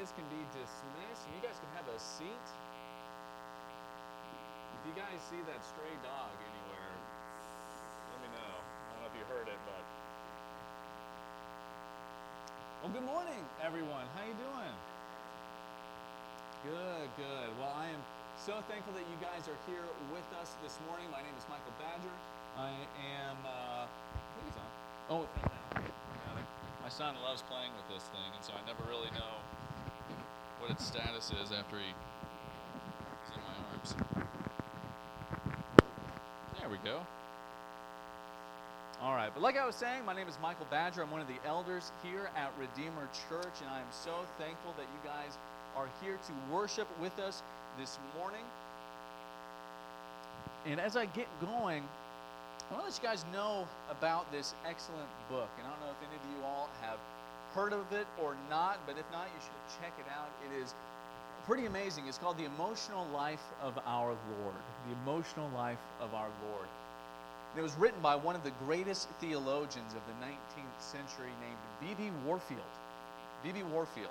kids can be dismissed. And you guys can have a seat. If you guys see that stray dog anywhere, let me know. I don't know if you heard it, but. Well, good morning, everyone. How are you doing? Good, good. Well, I am so thankful that you guys are here with us this morning. My name is Michael Badger. I am. Uh, I. Oh. My son loves playing with this thing, and so I never really know its status is after he is in my arms. There we go. All right, but like I was saying, my name is Michael Badger. I'm one of the elders here at Redeemer Church, and I am so thankful that you guys are here to worship with us this morning. And as I get going, I want to let you guys know about this excellent book. And I don't know if any of you all have heard of it or not, but if not, you should check it out. It is pretty amazing. It's called The Emotional Life of Our Lord. The Emotional Life of Our Lord. And it was written by one of the greatest theologians of the 19th century named B.B. Warfield. B.B. Warfield.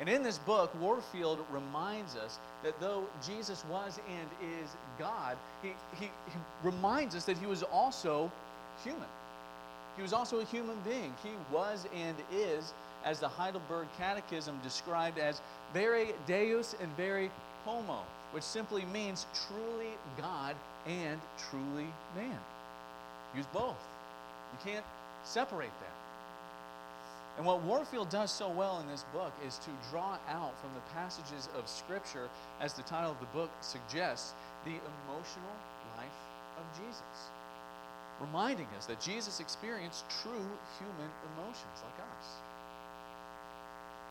And in this book, Warfield reminds us that though Jesus was and is God, he, he, he, reminds us that he was also human. He was also a human being. He was and is, as the Heidelberg Catechism described as vere Deus and vere homo, which simply means truly God and truly man. Use both. You can't separate that. And what Warfield does so well in this book is to draw out from the passages of Scripture, as the title of the book suggests, the emotional life of Jesus, reminding us that Jesus experienced true human emotions like us.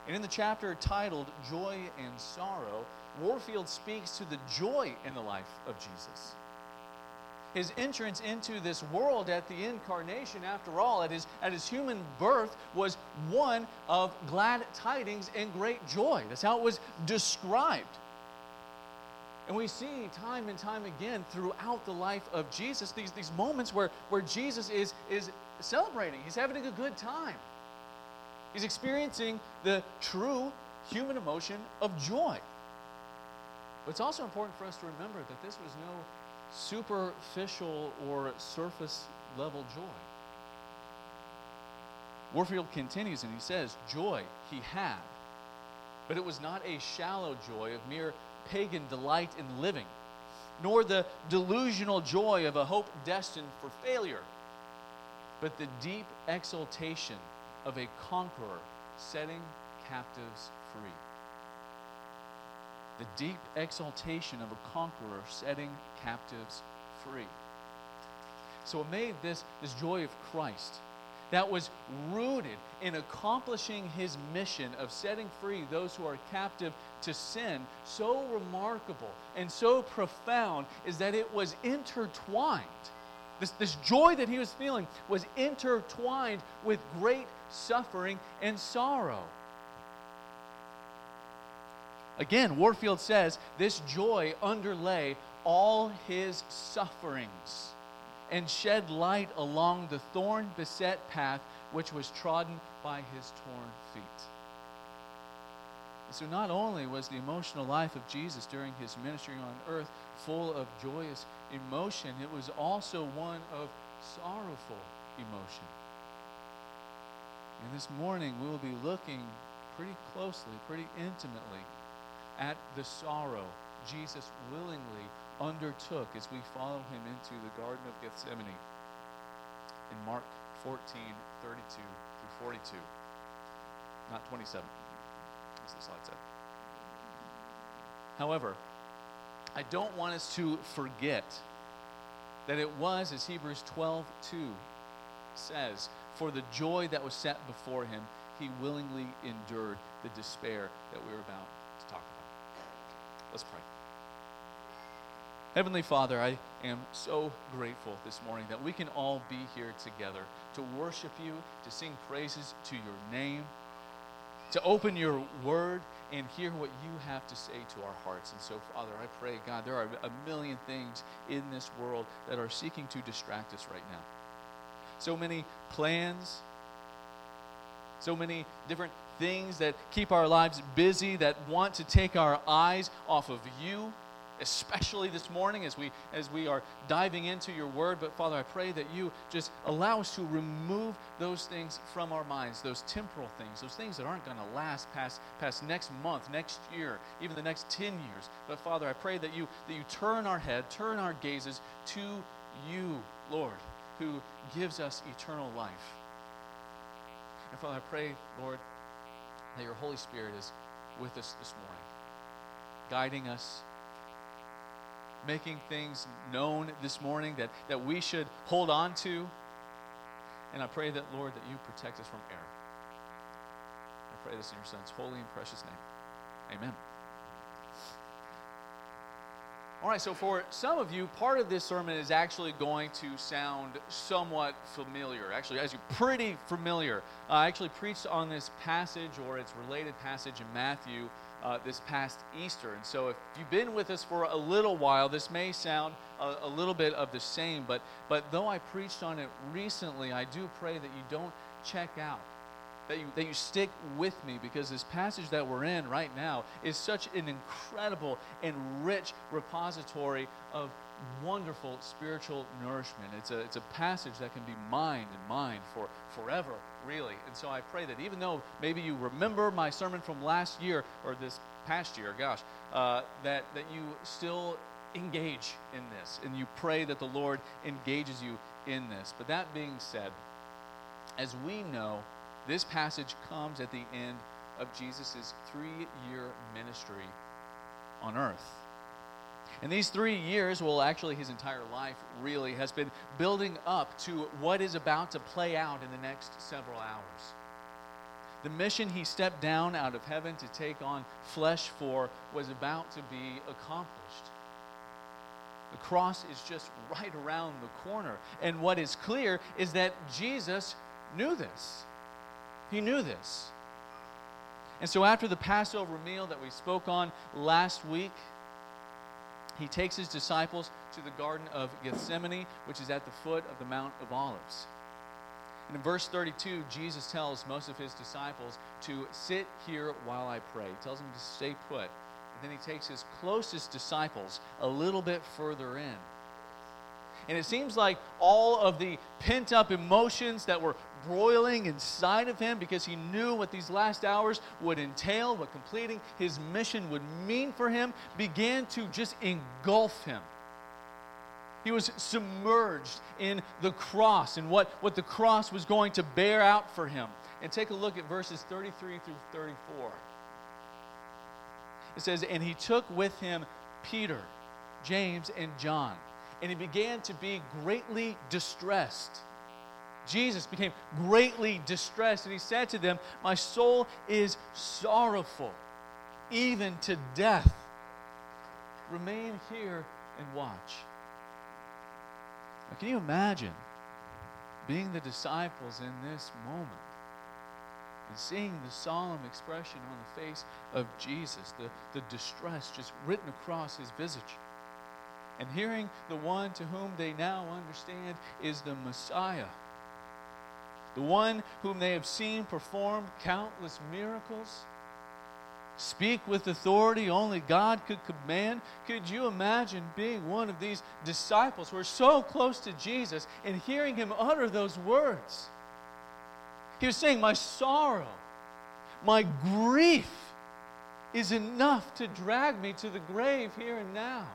And in the chapter titled Joy and Sorrow, Warfield speaks to the joy in the life of Jesus his entrance into this world at the incarnation, after all, at his, at his human birth, was one of glad tidings and great joy. That's how it was described. And we see time and time again throughout the life of Jesus these, these moments where, where Jesus is, is celebrating, he's having a good time. He's experiencing the true human emotion of joy. But it's also important for us to remember that this was no superficial or surface level joy. Warfield continues and he says, Joy he had, but it was not a shallow joy of mere pagan delight in living, nor the delusional joy of a hope destined for failure, but the deep exultation of a conqueror setting captives free the deep exaltation of a conqueror setting captives free. So it made this, this joy of Christ that was rooted in accomplishing his mission of setting free those who are captive to sin so remarkable and so profound is that it was intertwined. This, this joy that he was feeling was intertwined with great suffering and sorrow. Again, Warfield says this joy underlay all his sufferings and shed light along the thorn beset path which was trodden by his torn feet. so, not only was the emotional life of Jesus during his ministry on earth full of joyous emotion, it was also one of sorrowful emotion. And this morning, we'll be looking pretty closely, pretty intimately at the sorrow Jesus willingly undertook as we follow him into the Garden of Gethsemane in Mark 14, 32 through 42. Not 27, as the slide said. However, I don't want us to forget that it was, as Hebrews 12, 2 says, for the joy that was set before him, he willingly endured the despair that we are about to talk about. Let's pray. Heavenly Father, I am so grateful this morning that we can all be here together to worship you, to sing praises to your name, to open your word and hear what you have to say to our hearts. And so, Father, I pray, God, there are a million things in this world that are seeking to distract us right now. So many plans, so many different things that keep our lives busy, that want to take our eyes off of you, especially this morning as we as we are diving into your word. But Father, I pray that you just allow us to remove those things from our minds, those temporal things, those things that aren't going to last past past next month, next year, even the next 10 years. But Father, I pray that you that you turn our head, turn our gazes to you, Lord, who gives us eternal life. And Father, I pray, Lord, that your Holy Spirit is with us this morning, guiding us, making things known this morning that, that we should hold on to. And I pray that, Lord, that you protect us from error. I pray this in your Son's holy and precious name. Amen. All right, so for some of you, part of this sermon is actually going to sound somewhat familiar. Actually, as you pretty familiar. I actually preached on this passage or its related passage in Matthew uh, this past Easter. And so, if you've been with us for a little while, this may sound a, a little bit of the same. But, but though I preached on it recently, I do pray that you don't check out that you, that you stick with me because this passage that we're in right now is such an incredible and rich repository of wonderful spiritual nourishment. It's a, it's a passage that can be mined and mined for forever, really. And so I pray that even though maybe you remember my sermon from last year or this past year, gosh, uh, that, that you still engage in this and you pray that the Lord engages you in this. But that being said, as we know, this passage comes at the end of Jesus' three year ministry on earth. And these three years, well, actually, his entire life really has been building up to what is about to play out in the next several hours. The mission he stepped down out of heaven to take on flesh for was about to be accomplished. The cross is just right around the corner. And what is clear is that Jesus knew this. He knew this. And so, after the Passover meal that we spoke on last week, he takes his disciples to the Garden of Gethsemane, which is at the foot of the Mount of Olives. And in verse 32, Jesus tells most of his disciples to sit here while I pray. He tells them to stay put. And then he takes his closest disciples a little bit further in. And it seems like all of the pent up emotions that were broiling inside of him because he knew what these last hours would entail, what completing his mission would mean for him, began to just engulf him. He was submerged in the cross and what, what the cross was going to bear out for him. And take a look at verses 33 through 34. It says, And he took with him Peter, James, and John, and he began to be greatly distressed Jesus became greatly distressed and he said to them, My soul is sorrowful, even to death. Remain here and watch. Now, can you imagine being the disciples in this moment and seeing the solemn expression on the face of Jesus, the, the distress just written across his visage? And hearing the one to whom they now understand is the Messiah the one whom they have seen perform countless miracles, speak with authority only God could command. Could you imagine being one of these disciples who are so close to Jesus and hearing him utter those words? He was saying, My sorrow, my grief is enough to drag me to the grave here and now.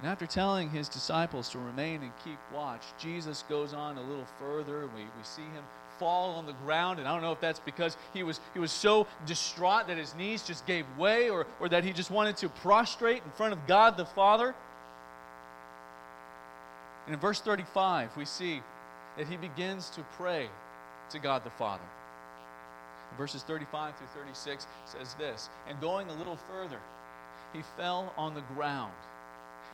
And after telling his disciples to remain and keep watch, Jesus goes on a little further. We, we see him fall on the ground. And I don't know if that's because he was, he was so distraught that his knees just gave way or, or that he just wanted to prostrate in front of God the Father. And in verse 35, we see that he begins to pray to God the Father. verses 35 through 36 says this And going a little further, he fell on the ground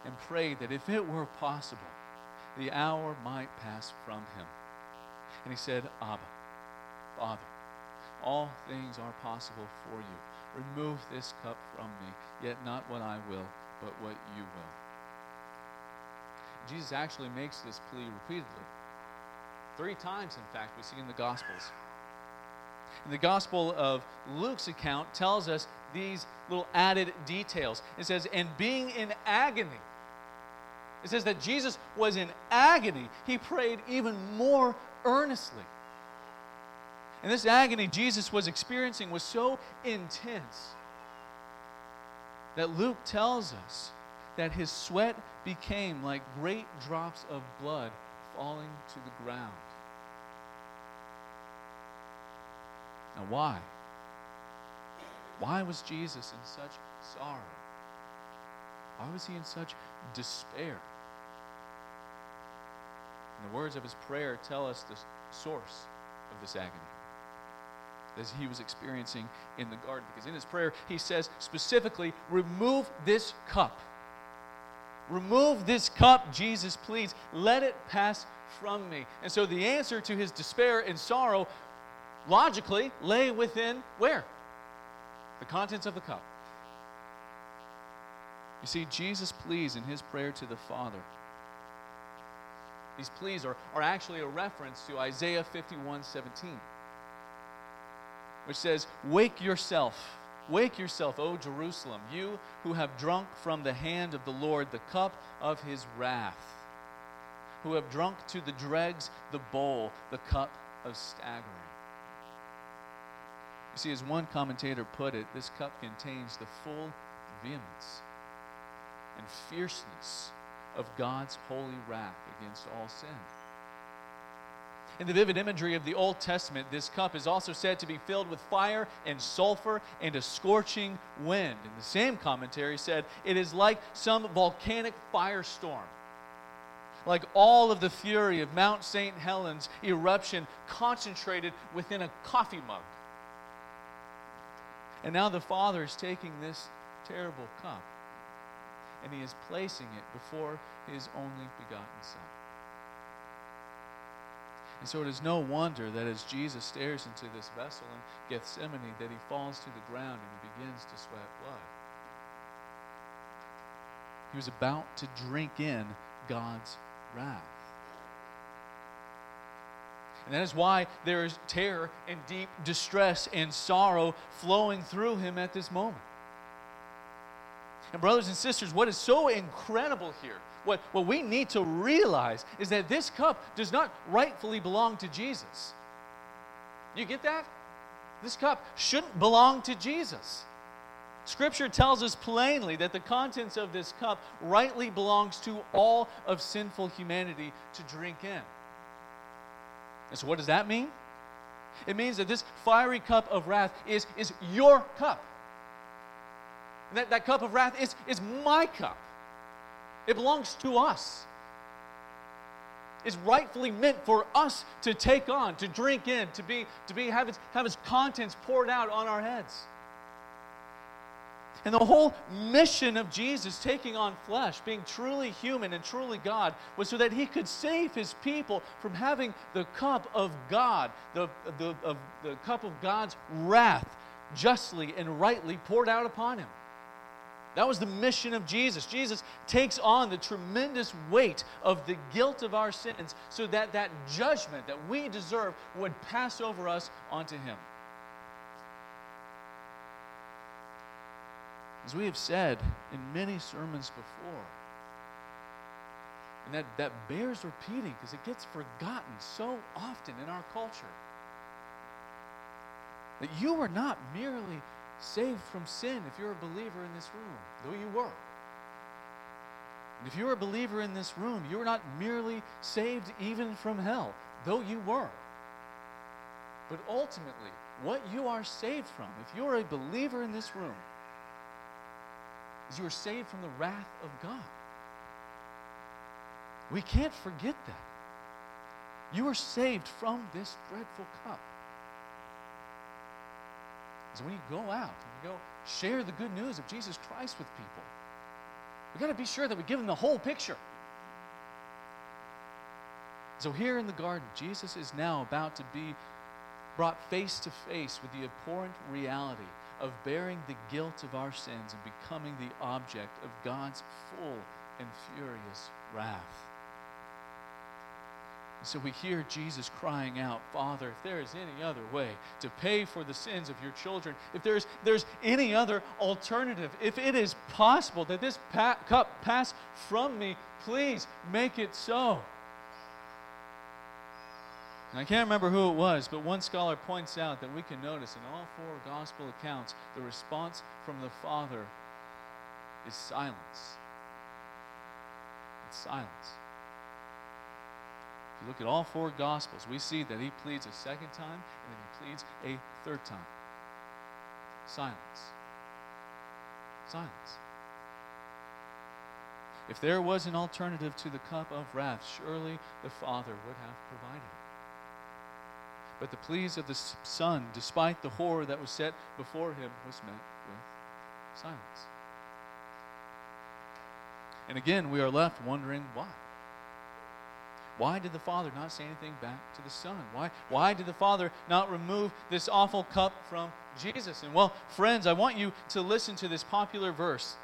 and prayed that if it were possible, the hour might pass from him. And he said, Abba, Father, all things are possible for you. Remove this cup from me, yet not what I will, but what you will. Jesus actually makes this plea repeatedly. Three times, in fact, we see in the Gospels. And the Gospel of Luke's account tells us these little added details. It says, and being in agony. It says that Jesus was in agony. He prayed even more earnestly. And this agony Jesus was experiencing was so intense that Luke tells us that his sweat became like great drops of blood falling to the ground. Now, why? Why was Jesus in such sorrow? Why was he in such despair? And the words of his prayer tell us the source of this agony as he was experiencing in the garden. Because in his prayer, he says specifically, Remove this cup. Remove this cup, Jesus please. Let it pass from me. And so the answer to his despair and sorrow logically lay within where? The contents of the cup. You see, Jesus pleads in his prayer to the Father. These pleas are, are actually a reference to Isaiah 51 17, which says, Wake yourself, wake yourself, O Jerusalem, you who have drunk from the hand of the Lord the cup of his wrath, who have drunk to the dregs the bowl, the cup of staggering. You see, as one commentator put it, this cup contains the full vehemence and fierceness of God's holy wrath against all sin. In the vivid imagery of the Old Testament, this cup is also said to be filled with fire and sulfur and a scorching wind. And the same commentary said it is like some volcanic firestorm. Like all of the fury of Mount St. Helens eruption concentrated within a coffee mug. And now the Father is taking this terrible cup and he is placing it before his only begotten Son. And so it is no wonder that as Jesus stares into this vessel in Gethsemane, that he falls to the ground and he begins to sweat blood. He was about to drink in God's wrath. And that is why there is terror and deep distress and sorrow flowing through him at this moment. And, brothers and sisters, what is so incredible here, what, what we need to realize is that this cup does not rightfully belong to Jesus. You get that? This cup shouldn't belong to Jesus. Scripture tells us plainly that the contents of this cup rightly belongs to all of sinful humanity to drink in. And so, what does that mean? It means that this fiery cup of wrath is, is your cup. And that, that cup of wrath is, is my cup. It belongs to us. It's rightfully meant for us to take on, to drink in, to be, to be have, its, have its contents poured out on our heads. And the whole mission of Jesus taking on flesh, being truly human and truly God, was so that he could save his people from having the cup of God, the, the, of, the cup of God's wrath, justly and rightly poured out upon him. That was the mission of Jesus. Jesus takes on the tremendous weight of the guilt of our sins so that that judgment that we deserve would pass over us onto him. As we have said in many sermons before, and that, that bears repeating because it gets forgotten so often in our culture, that you are not merely saved from sin if you're a believer in this room, though you were. And if you're a believer in this room, you're not merely saved even from hell, though you were. But ultimately, what you are saved from, if you're a believer in this room, is you are saved from the wrath of God. We can't forget that. You are saved from this dreadful cup. So when you go out and you go share the good news of Jesus Christ with people, We've got to be sure that we give them the whole picture. So here in the garden, Jesus is now about to be brought face to face with the abhorrent reality of bearing the guilt of our sins and becoming the object of God's full and furious wrath. So we hear Jesus crying out, Father, if there is any other way to pay for the sins of your children, if there's, there's any other alternative, if it is possible that this pa- cup pass from me, please make it so. And I can't remember who it was, but one scholar points out that we can notice in all four gospel accounts the response from the Father is silence. It's silence. If you look at all four Gospels, we see that he pleads a second time and then he pleads a third time. Silence. Silence. If there was an alternative to the cup of wrath, surely the Father would have provided it. But the pleas of the Son, despite the horror that was set before him, was met with silence. And again, we are left wondering why. Why did the Father not say anything back to the Son? Why, why did the Father not remove this awful cup from Jesus? And well, friends, I want you to listen to this popular verse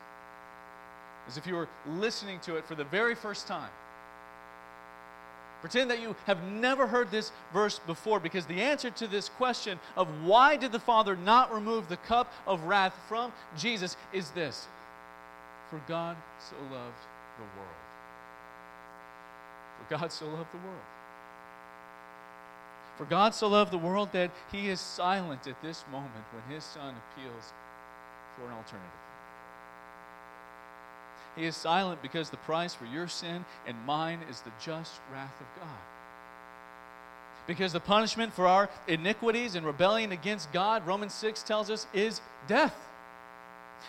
as if you were listening to it for the very first time. Pretend that you have never heard this verse before because the answer to this question of why did the Father not remove the cup of wrath from Jesus is this For God so loved the world God so loved the world. For God so loved the world that he is silent at this moment when his son appeals for an alternative. He is silent because the price for your sin and mine is the just wrath of God. Because the punishment for our iniquities and rebellion against God, Romans 6 tells us, is death.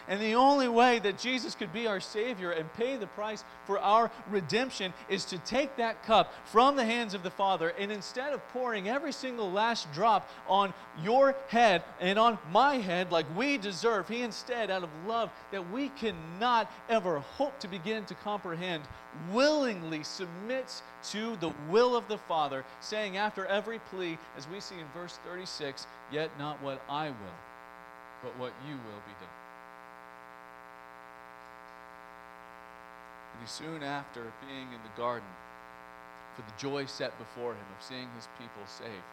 And the only way that Jesus could be our Savior and pay the price for our redemption is to take that cup from the hands of the Father and instead of pouring every single last drop on your head and on my head like we deserve, He instead, out of love that we cannot ever hope to begin to comprehend, willingly submits to the will of the Father, saying after every plea, as we see in verse 36, Yet not what I will, but what you will be done. He soon after being in the garden, for the joy set before him of seeing his people saved,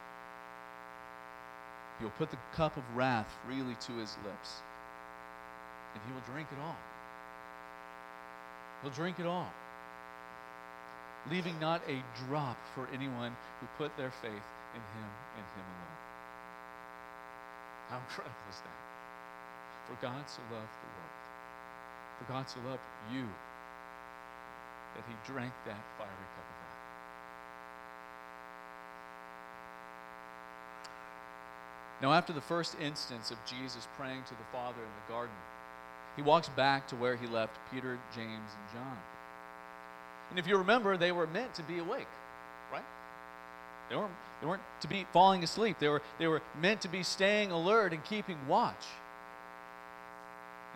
he will put the cup of wrath freely to his lips, and he will drink it all. He'll drink it all, leaving not a drop for anyone who put their faith in him and him alone. How incredible is that? For God so loved the world. For God so loved you that he drank that fiery cup of wrath. Now, after the first instance of Jesus praying to the Father in the garden, he walks back to where he left Peter, James, and John. And if you remember, they were meant to be awake, right? They weren't, they weren't to be falling asleep. They were, they were meant to be staying alert and keeping watch.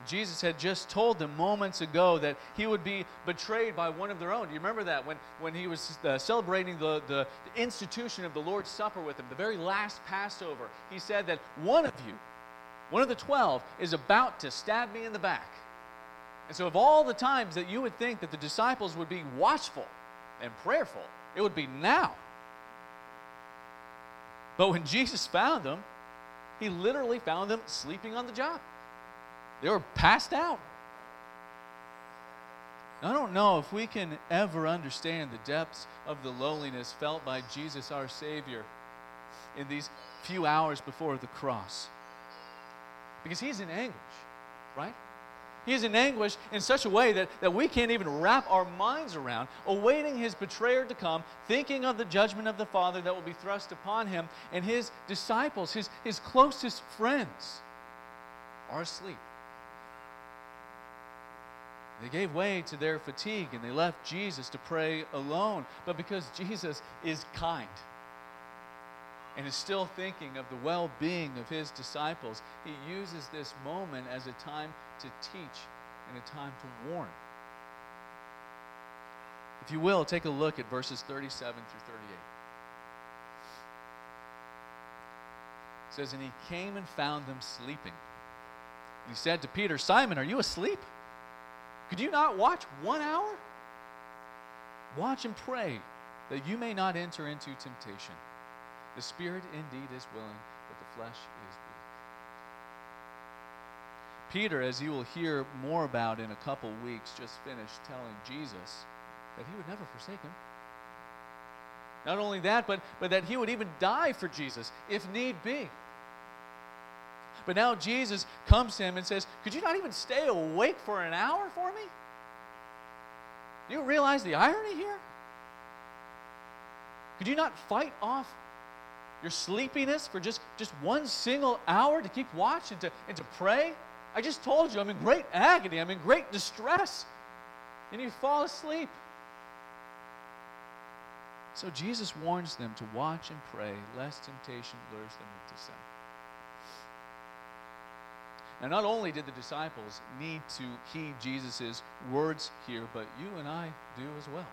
Jesus had just told them moments ago that he would be betrayed by one of their own. Do you remember that when, when he was uh, celebrating the, the, institution of the Lord's Supper with them, the very last Passover? He said that one of you, one of the twelve, is about to stab me in the back. And so, of all the times that you would think that the disciples would be watchful and prayerful, it would be now. But when Jesus found them, he literally found them sleeping on the job. They were passed out. I don't know if we can ever understand the depths of the lowliness felt by Jesus our Savior in these few hours before the cross. Because he's in anguish, right? He is in anguish in such a way that, that we can't even wrap our minds around, awaiting his betrayer to come, thinking of the judgment of the Father that will be thrust upon him, and his disciples, his, his closest friends, are asleep. They gave way to their fatigue and they left Jesus to pray alone. But because Jesus is kind and is still thinking of the well being of his disciples, he uses this moment as a time to teach and a time to warn. If you will, take a look at verses 37 through 38. It says, And he came and found them sleeping. He said to Peter, Simon, are you asleep? Could you not watch one hour? Watch and pray that you may not enter into temptation. The spirit indeed is willing, but the flesh is weak. Peter, as you will hear more about in a couple weeks, just finished telling Jesus that he would never forsake him. Not only that, but, but that he would even die for Jesus if need be. But now Jesus comes to him and says, Could you not even stay awake for an hour for me? Do you realize the irony here? Could you not fight off your sleepiness for just, just one single hour to keep watch and to, and to pray? I just told you I'm in great agony, I'm in great distress. And you fall asleep. So Jesus warns them to watch and pray, lest temptation lures them into sin. Now, not only did the disciples need to heed Jesus' words here, but you and I do as well.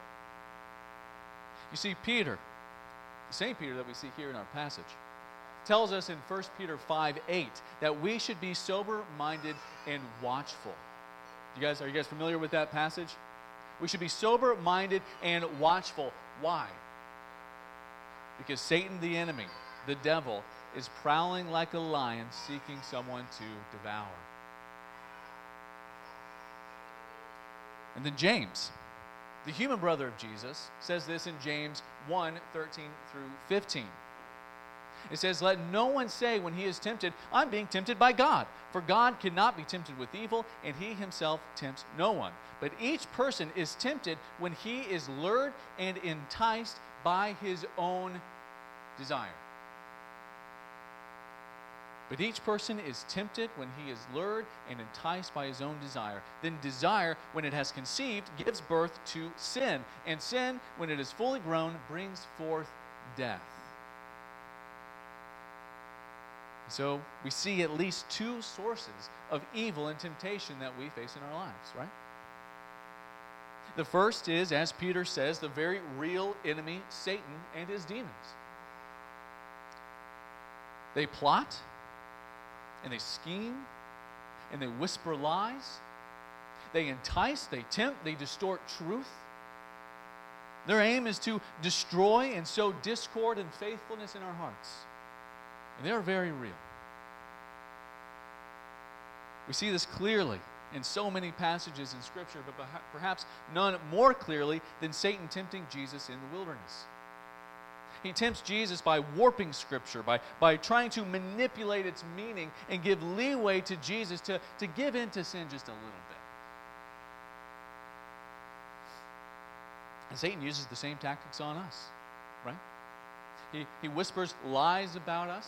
You see, Peter, the same Peter that we see here in our passage, tells us in 1 Peter 5 8 that we should be sober minded and watchful. You guys, are you guys familiar with that passage? We should be sober minded and watchful. Why? Because Satan, the enemy, the devil, is prowling like a lion seeking someone to devour. And then James, the human brother of Jesus, says this in James 1 13 through 15. It says, Let no one say when he is tempted, I'm being tempted by God. For God cannot be tempted with evil, and he himself tempts no one. But each person is tempted when he is lured and enticed by his own desire. But each person is tempted when he is lured and enticed by his own desire. Then desire, when it has conceived, gives birth to sin. And sin, when it is fully grown, brings forth death. So we see at least two sources of evil and temptation that we face in our lives, right? The first is, as Peter says, the very real enemy, Satan and his demons. They plot, and they scheme and they whisper lies. They entice, they tempt, they distort truth. Their aim is to destroy and sow discord and faithfulness in our hearts. And they are very real. We see this clearly in so many passages in Scripture, but perhaps none more clearly than Satan tempting Jesus in the wilderness. He tempts Jesus by warping Scripture, by, by trying to manipulate its meaning and give leeway to Jesus to, to give in to sin just a little bit. And Satan uses the same tactics on us, right? He, he whispers lies about us.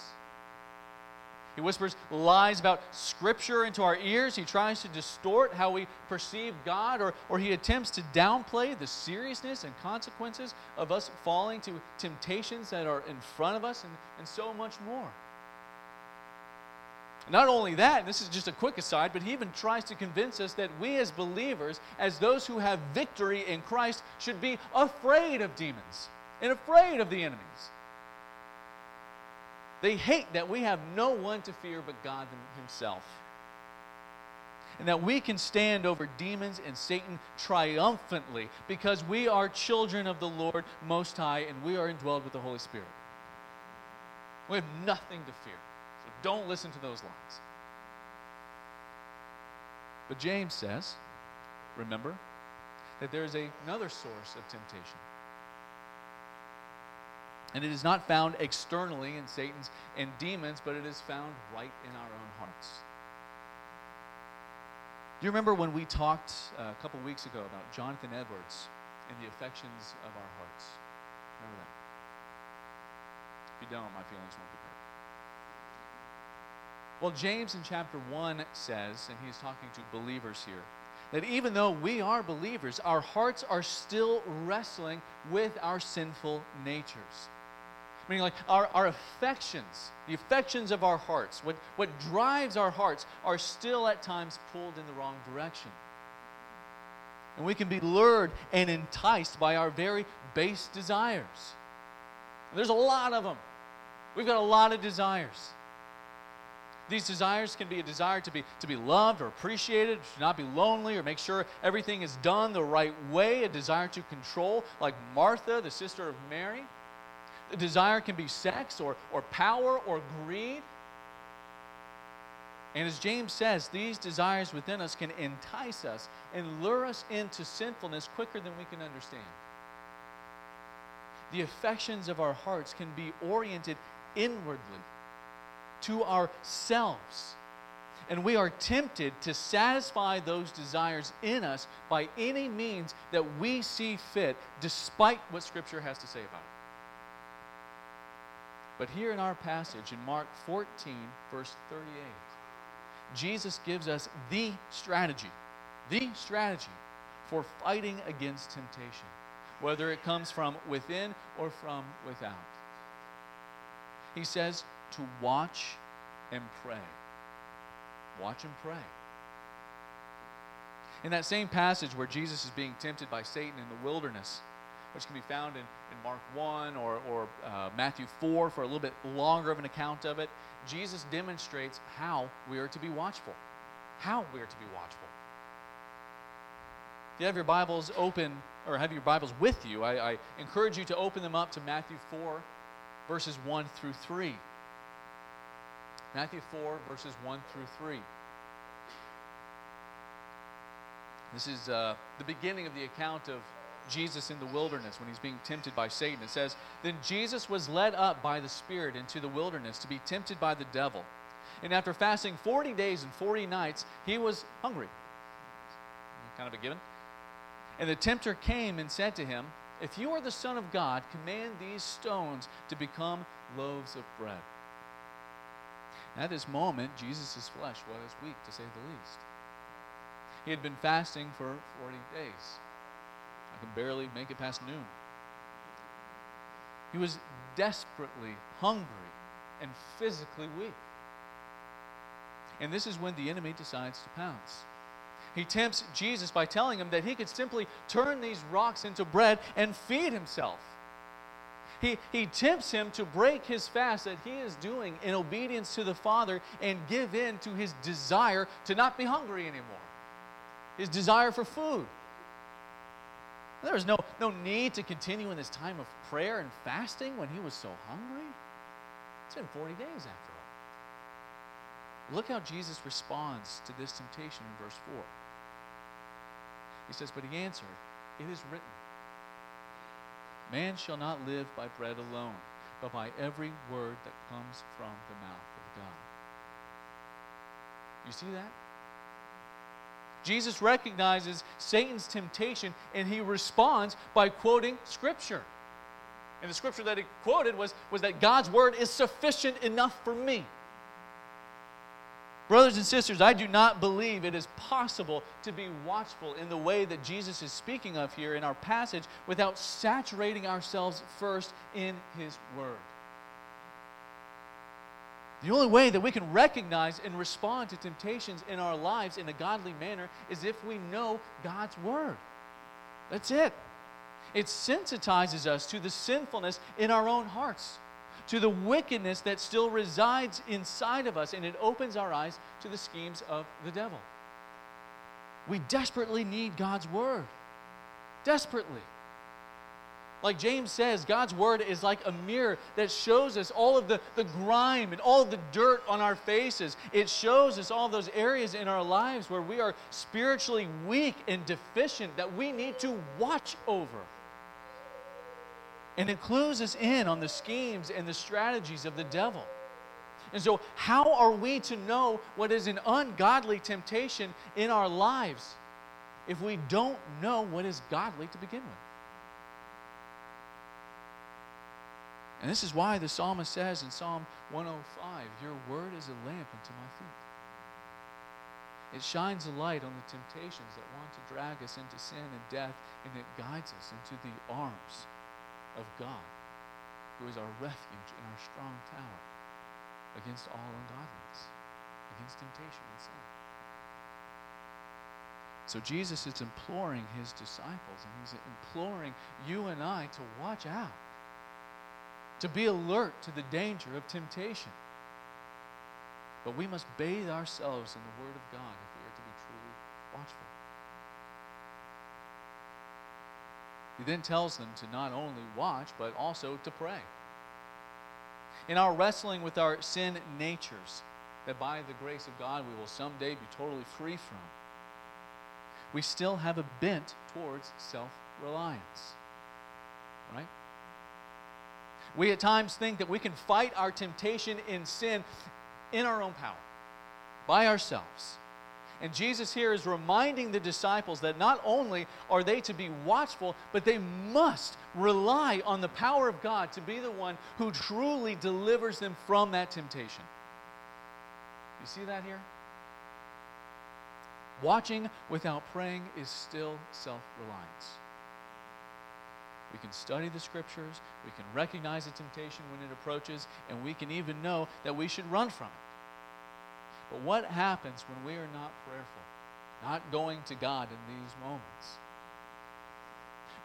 He whispers lies about Scripture into our ears. He tries to distort how we perceive God, or, or he attempts to downplay the seriousness and consequences of us falling to temptations that are in front of us, and, and so much more. Not only that, this is just a quick aside, but he even tries to convince us that we as believers, as those who have victory in Christ, should be afraid of demons and afraid of the enemies. They hate that we have no one to fear but God Himself. And that we can stand over demons and Satan triumphantly because we are children of the Lord Most High and we are indwelled with the Holy Spirit. We have nothing to fear. So don't listen to those lies. But James says, remember, that there is a, another source of temptation. And it is not found externally in Satan's and demons, but it is found right in our own hearts. Do you remember when we talked uh, a couple weeks ago about Jonathan Edwards and the affections of our hearts? Remember that? If you don't, my feelings won't be hurt. Well, James in chapter 1 says, and he's talking to believers here, that even though we are believers, our hearts are still wrestling with our sinful natures. Meaning, like our, our affections, the affections of our hearts, what, what drives our hearts, are still at times pulled in the wrong direction. And we can be lured and enticed by our very base desires. And there's a lot of them. We've got a lot of desires. These desires can be a desire to be, to be loved or appreciated, to not be lonely, or make sure everything is done the right way, a desire to control, like Martha, the sister of Mary. The desire can be sex or, or power or greed. And as James says, these desires within us can entice us and lure us into sinfulness quicker than we can understand. The affections of our hearts can be oriented inwardly to ourselves. And we are tempted to satisfy those desires in us by any means that we see fit, despite what Scripture has to say about it. But here in our passage, in Mark 14, verse 38, Jesus gives us the strategy, the strategy for fighting against temptation, whether it comes from within or from without. He says to watch and pray. Watch and pray. In that same passage where Jesus is being tempted by Satan in the wilderness, which can be found in, in Mark 1 or, or uh, Matthew 4 for a little bit longer of an account of it, Jesus demonstrates how we are to be watchful. How we are to be watchful. If you have your Bibles open or have your Bibles with you, I, I encourage you to open them up to Matthew 4, verses 1 through 3. Matthew 4, verses 1 through 3. This is uh, the beginning of the account of Jesus in the wilderness when he's being tempted by Satan. It says, Then Jesus was led up by the Spirit into the wilderness to be tempted by the devil. And after fasting 40 days and 40 nights, he was hungry. Kind of a given. And the tempter came and said to him, If you are the Son of God, command these stones to become loaves of bread. At this moment, Jesus' flesh was weak, to say the least. He had been fasting for 40 days can barely make it past noon. He was desperately hungry and physically weak. And this is when the enemy decides to pounce. He tempts Jesus by telling him that he could simply turn these rocks into bread and feed himself. He, he tempts him to break his fast that he is doing in obedience to the Father and give in to his desire to not be hungry anymore, his desire for food. There was no, no need to continue in this time of prayer and fasting when he was so hungry. It's been 40 days after all. Look how Jesus responds to this temptation in verse 4. He says, But he answered, It is written, Man shall not live by bread alone, but by every word that comes from the mouth of God. You see that? Jesus recognizes Satan's temptation and he responds by quoting Scripture. And the scripture that he quoted was, was that God's word is sufficient enough for me. Brothers and sisters, I do not believe it is possible to be watchful in the way that Jesus is speaking of here in our passage without saturating ourselves first in his word. The only way that we can recognize and respond to temptations in our lives in a godly manner is if we know God's Word. That's it. It sensitizes us to the sinfulness in our own hearts, to the wickedness that still resides inside of us, and it opens our eyes to the schemes of the devil. We desperately need God's Word. Desperately. Like James says, God's word is like a mirror that shows us all of the, the grime and all the dirt on our faces. It shows us all those areas in our lives where we are spiritually weak and deficient that we need to watch over. And it clues us in on the schemes and the strategies of the devil. And so, how are we to know what is an ungodly temptation in our lives if we don't know what is godly to begin with? And this is why the psalmist says in Psalm 105 Your word is a lamp unto my feet. It shines a light on the temptations that want to drag us into sin and death, and it guides us into the arms of God, who is our refuge and our strong tower against all ungodliness, against temptation and sin. So Jesus is imploring his disciples, and he's imploring you and I to watch out to be alert to the danger of temptation. But we must bathe ourselves in the Word of God if we are to be truly watchful. He then tells them to not only watch, but also to pray. In our wrestling with our sin natures, that by the grace of God we will someday be totally free from, we still have a bent towards self reliance. Right? We at times think that we can fight our temptation in sin in our own power, by ourselves. And Jesus here is reminding the disciples that not only are they to be watchful, but they must rely on the power of God to be the one who truly delivers them from that temptation. You see that here? Watching without praying is still self reliance. We can study the scriptures, we can recognize the temptation when it approaches, and we can even know that we should run from it. But what happens when we are not prayerful, not going to God in these moments?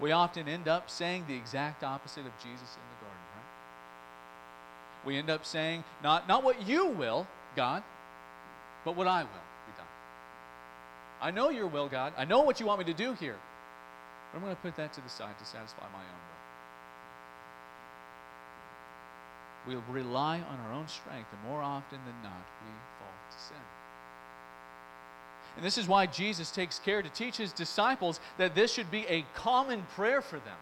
We often end up saying the exact opposite of Jesus in the garden, right? We end up saying, not, not what you will, God, but what I will be done. I know your will, God. I know what you want me to do here. But I'm going to put that to the side to satisfy my own will. We rely on our own strength, and more often than not, we fall to sin. And this is why Jesus takes care to teach his disciples that this should be a common prayer for them.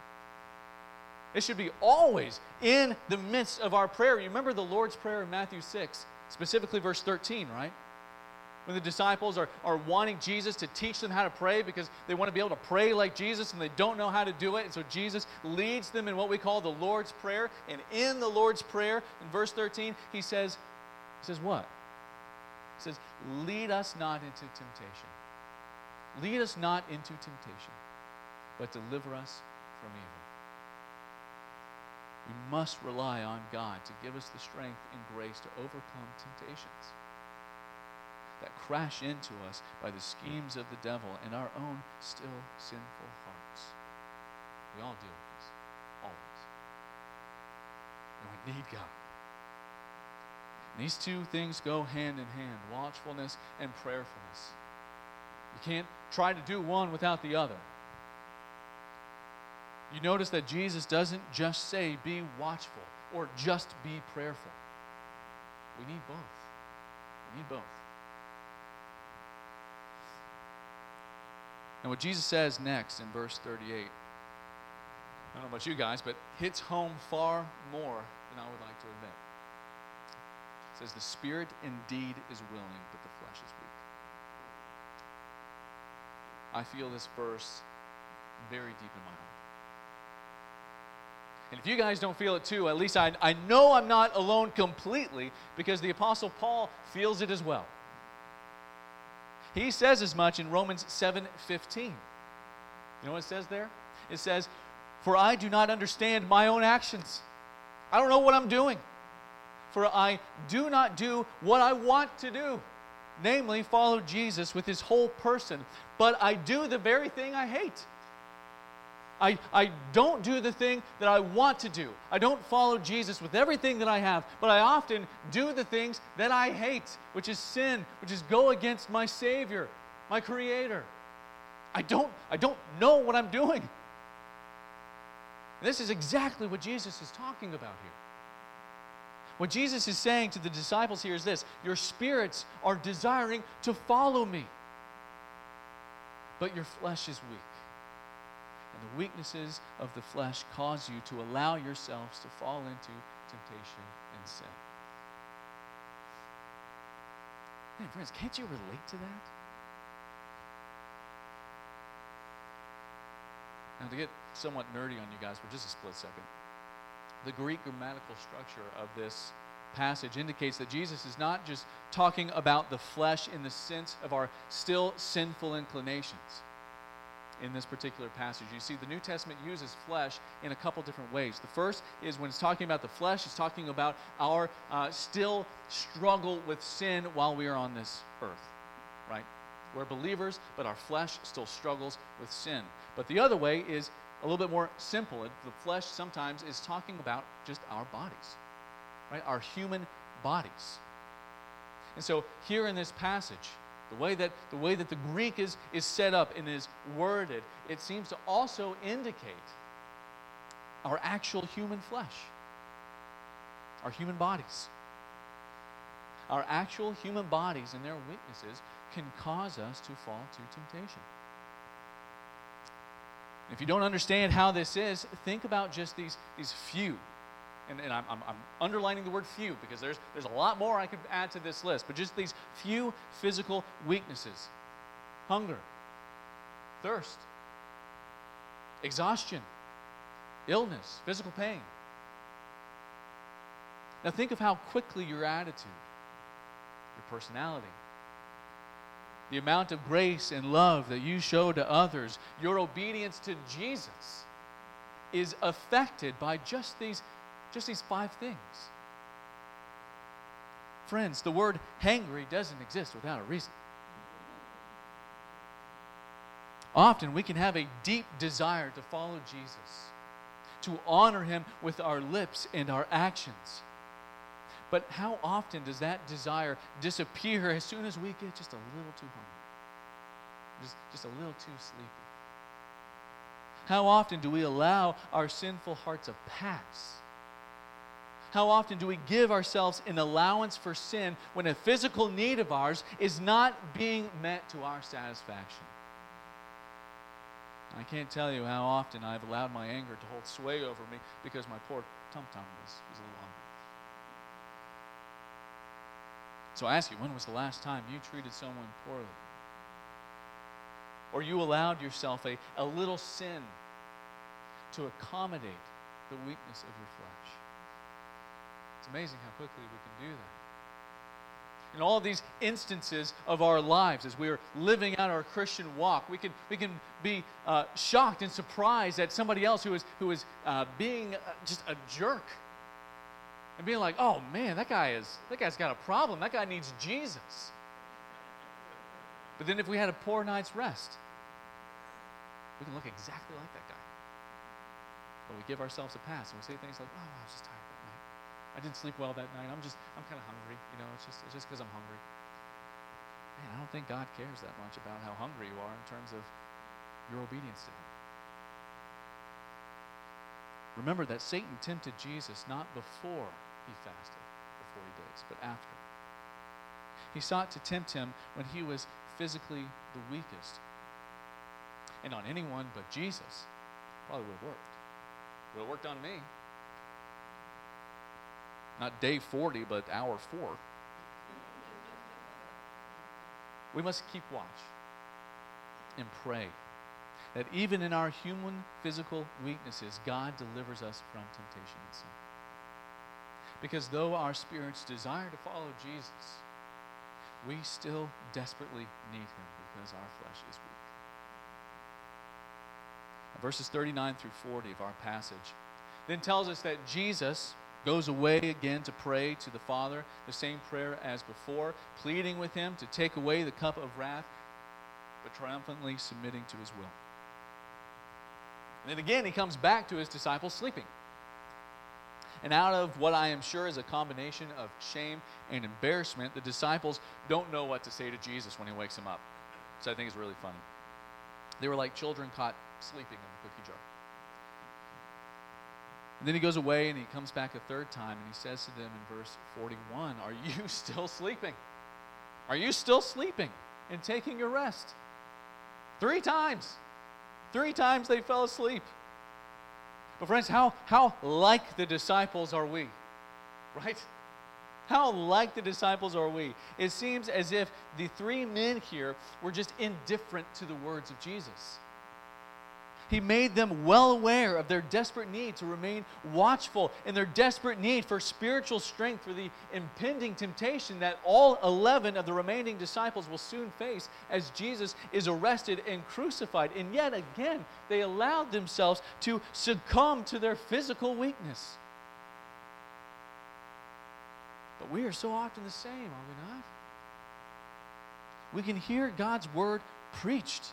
It should be always in the midst of our prayer. You remember the Lord's Prayer in Matthew 6, specifically verse 13, right? When the disciples are, are wanting Jesus to teach them how to pray because they want to be able to pray like Jesus and they don't know how to do it. And so Jesus leads them in what we call the Lord's Prayer. And in the Lord's Prayer, in verse 13, he says, he says what? He says, lead us not into temptation. Lead us not into temptation, but deliver us from evil. We must rely on God to give us the strength and grace to overcome temptations that crash into us by the schemes of the devil and our own still sinful hearts. We all deal with this, always. And we need God. And these two things go hand in hand watchfulness and prayerfulness. You can't try to do one without the other. You notice that Jesus doesn't just say, be watchful or just be prayerful. We need both. We need both. And what Jesus says next in verse 38, I don't know about you guys, but hits home far more than I would like to admit. It says, The spirit indeed is willing, but the flesh is weak. I feel this verse very deep in my heart. And if you guys don't feel it too, at least I, I know I'm not alone completely because the Apostle Paul feels it as well. He says as much in Romans 7:15. You know what it says there? It says, "For I do not understand my own actions. I don't know what I'm doing. For I do not do what I want to do, namely follow Jesus with his whole person, but I do the very thing I hate." I, I don't do the thing that I want to do. I don't follow Jesus with everything that I have, but I often do the things that I hate, which is sin, which is go against my Savior, my Creator. I don't, I don't know what I'm doing. This is exactly what Jesus is talking about here. What Jesus is saying to the disciples here is this Your spirits are desiring to follow me, but your flesh is weak and the weaknesses of the flesh cause you to allow yourselves to fall into temptation and sin. Man, friends, can't you relate to that? Now, to get somewhat nerdy on you guys for just a split second, the Greek grammatical structure of this passage indicates that Jesus is not just talking about the flesh in the sense of our still sinful inclinations in this particular passage. You see, the New Testament uses flesh in a couple different ways. The first is when it's talking about the flesh, it's talking about our uh, still struggle with sin while we are on this earth, right? We're believers, but our flesh still struggles with sin. But the other way is a little bit more simple. The flesh sometimes is talking about just our bodies, right? Our human bodies. And so here in this passage, the way that the way that the Greek is, is set up and is worded, it seems to also indicate our actual human flesh, our human bodies. Our actual human bodies and their weaknesses can cause us to fall to temptation. If you don't understand how this is, think about just these, these few. And, and I'm, I'm, I'm underlining the word few because there's, there's a lot more I could add to this list, but just these few physical weaknesses. Hunger, thirst, exhaustion, illness, physical pain. Now think of how quickly your attitude, your personality, the amount of grace and love that you show to others, your obedience to Jesus is affected by just these, just these five things. Friends, the word hangry doesn't exist without a reason. Often we can have a deep desire to follow Jesus, to honor him with our lips and our actions. But how often does that desire disappear as soon as we get just a little too hungry? Just, just a little too sleepy? How often do we allow our sinful hearts a pass? How often do we give ourselves an allowance for sin when a physical need of ours is not being met to our satisfaction? I can't tell you how often I've allowed my anger to hold sway over me because my poor tum tum was, was a little hungry. So I ask you, when was the last time you treated someone poorly? Or you allowed yourself a, a little sin to accommodate the weakness of your flesh? It's amazing how quickly we can do that. In all these instances of our lives, as we are living out our Christian walk, we can, we can be uh, shocked and surprised at somebody else who is, who is uh, being uh, just a jerk and being like, oh man, that guy is that guy's got a problem. That guy needs Jesus. But then if we had a poor night's rest, we can look exactly like that guy. But we give ourselves a pass and we say things like, oh, I was just tired that night. I didn't sleep well that night. I'm just, I'm kind of hungry. You know, it's just, it's just because I'm hungry. Man, I don't think God cares that much about how hungry you are in terms of your obedience to Him. Remember that Satan tempted Jesus not before he fasted for 40 days, but after. He sought to tempt him when he was physically the weakest. And on anyone but Jesus, probably would have worked. Would have worked on me. Not day 40, but hour 4. We must keep watch and pray that even in our human physical weaknesses, God delivers us from temptation and sin. Because though our spirits desire to follow Jesus, we still desperately need him because our flesh is weak. Verses 39 through 40 of our passage then tells us that Jesus goes away again to pray to the Father, the same prayer as before, pleading with him to take away the cup of wrath, but triumphantly submitting to his will. And then again, he comes back to his disciples sleeping. And out of what I am sure is a combination of shame and embarrassment, the disciples don't know what to say to Jesus when he wakes them up. So I think it's really funny. They were like children caught sleeping in the cookie jar. And then he goes away and he comes back a third time and he says to them in verse 41 Are you still sleeping? Are you still sleeping and taking your rest? Three times. Three times they fell asleep. But, friends, how, how like the disciples are we? Right? How like the disciples are we? It seems as if the three men here were just indifferent to the words of Jesus. He made them well aware of their desperate need to remain watchful and their desperate need for spiritual strength for the impending temptation that all 11 of the remaining disciples will soon face as Jesus is arrested and crucified. And yet again, they allowed themselves to succumb to their physical weakness. But we are so often the same, are we not? We can hear God's word preached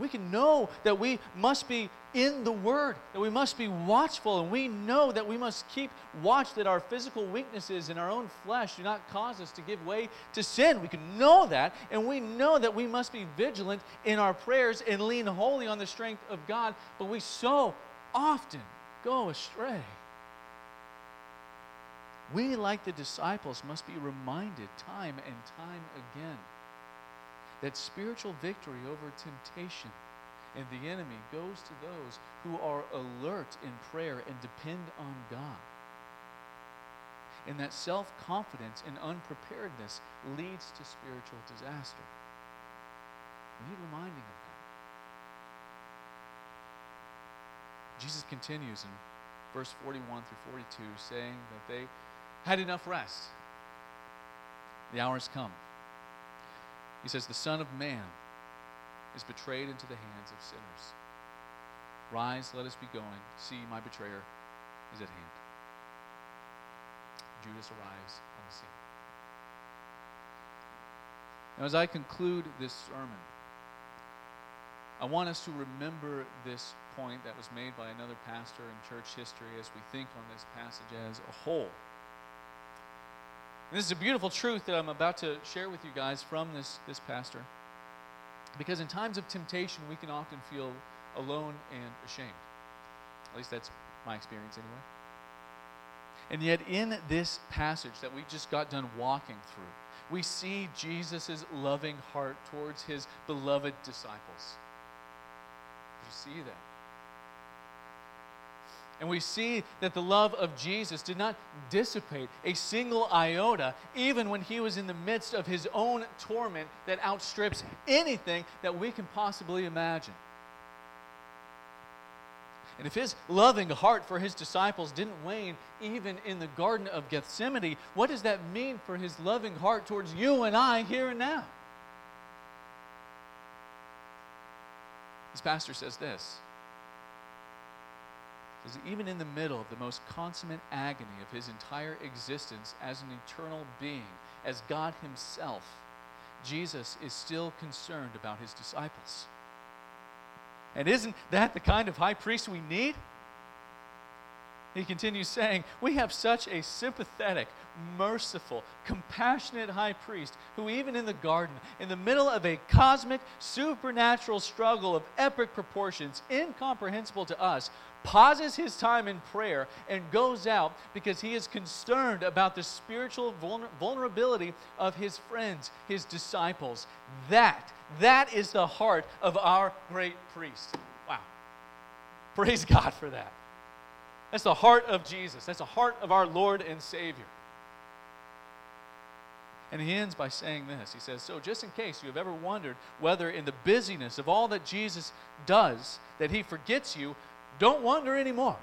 We can know that we must be in the Word, that we must be watchful, and we know that we must keep watch that our physical weaknesses in our own flesh do not cause us to give way to sin. We can know that, and we know that we must be vigilant in our prayers and lean wholly on the strength of God, but we so often go astray. We, like the disciples, must be reminded time and time again that spiritual victory over temptation and the enemy goes to those who are alert in prayer and depend on God. And that self confidence and unpreparedness leads to spiritual disaster. We need reminding of that. Jesus continues in verse 41 through 42, saying that they had enough rest. The hour has come. He says, The Son of Man is betrayed into the hands of sinners. Rise, let us be going. See, my betrayer is at hand. Judas arrives on the scene. Now, as I conclude this sermon, I want us to remember this point that was made by another pastor in church history as we think on this passage as a whole. This is a beautiful truth that I'm about to share with you guys from this, this pastor. Because in times of temptation, we can often feel alone and ashamed. At least that's my experience anyway. And yet, in this passage that we just got done walking through, we see Jesus' loving heart towards his beloved disciples. Do you see that? And we see that the love of Jesus did not dissipate a single iota, even when he was in the midst of his own torment that outstrips anything that we can possibly imagine. And if his loving heart for his disciples didn't wane even in the Garden of Gethsemane, what does that mean for his loving heart towards you and I here and now? His pastor says this is even in the middle of the most consummate agony of his entire existence as an eternal being, as God Himself, Jesus is still concerned about His disciples. And isn't that the kind of high priest we need? He continues saying, We have such a sympathetic, merciful, compassionate high priest who, even in the garden, in the middle of a cosmic, supernatural struggle of epic proportions, incomprehensible to us, pauses his time in prayer and goes out because he is concerned about the spiritual vulner- vulnerability of his friends, his disciples. That, that is the heart of our great priest. Wow. Praise God for that. That's the heart of Jesus. That's the heart of our Lord and Savior. And he ends by saying this He says, So, just in case you have ever wondered whether in the busyness of all that Jesus does, that he forgets you, don't wonder anymore.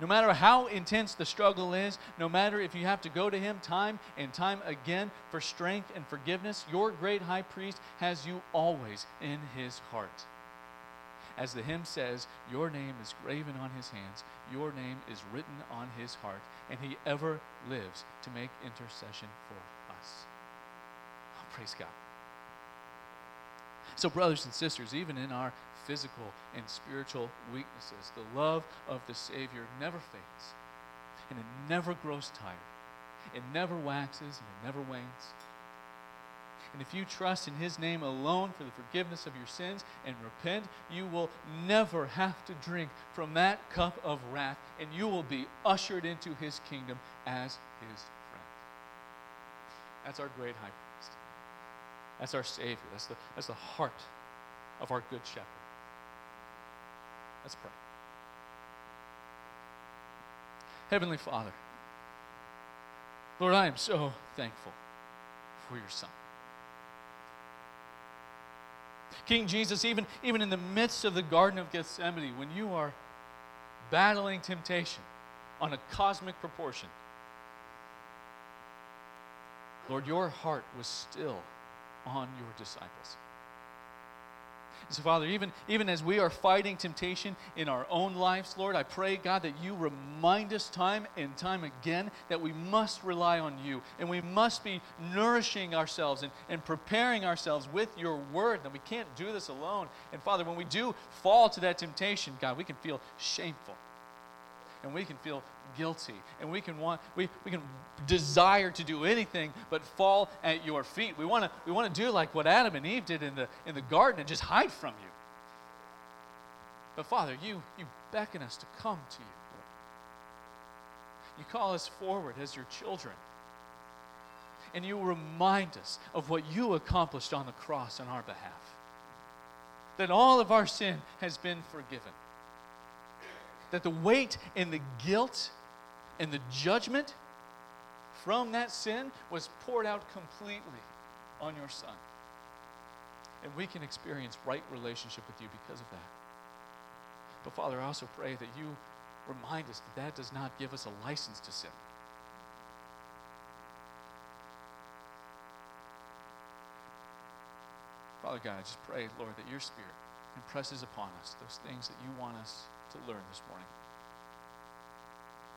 No matter how intense the struggle is, no matter if you have to go to Him time and time again for strength and forgiveness, your great high priest has you always in His heart. As the hymn says, Your name is graven on His hands, your name is written on His heart, and He ever lives to make intercession for us. Oh, praise God. So, brothers and sisters, even in our physical and spiritual weaknesses. The love of the Savior never fades, and it never grows tired. It never waxes, and it never wanes. And if you trust in His name alone for the forgiveness of your sins and repent, you will never have to drink from that cup of wrath, and you will be ushered into His kingdom as His friend. That's our great high priest. That's our Savior. That's the, that's the heart of our Good Shepherd. Let's pray. Heavenly Father, Lord, I am so thankful for your Son. King Jesus, even, even in the midst of the Garden of Gethsemane, when you are battling temptation on a cosmic proportion, Lord, your heart was still on your disciples. So, Father, even, even as we are fighting temptation in our own lives, Lord, I pray, God, that you remind us time and time again that we must rely on you and we must be nourishing ourselves and, and preparing ourselves with your word, that we can't do this alone. And, Father, when we do fall to that temptation, God, we can feel shameful and we can feel guilty and we can want we, we can desire to do anything but fall at your feet. We want to we want to do like what adam and eve did in the in the garden and just hide from you. But father you you beckon us to come to you you call us forward as your children. And you remind us of what you accomplished on the cross on our behalf. That all of our sin has been forgiven that the weight and the guilt and the judgment from that sin was poured out completely on your son. And we can experience right relationship with you because of that. But Father, I also pray that you remind us that that does not give us a license to sin. Father God, I just pray, Lord, that your Spirit impresses upon us those things that you want us to learn this morning.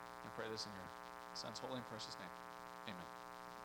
I pray this in your Son's holy and precious name. Amen.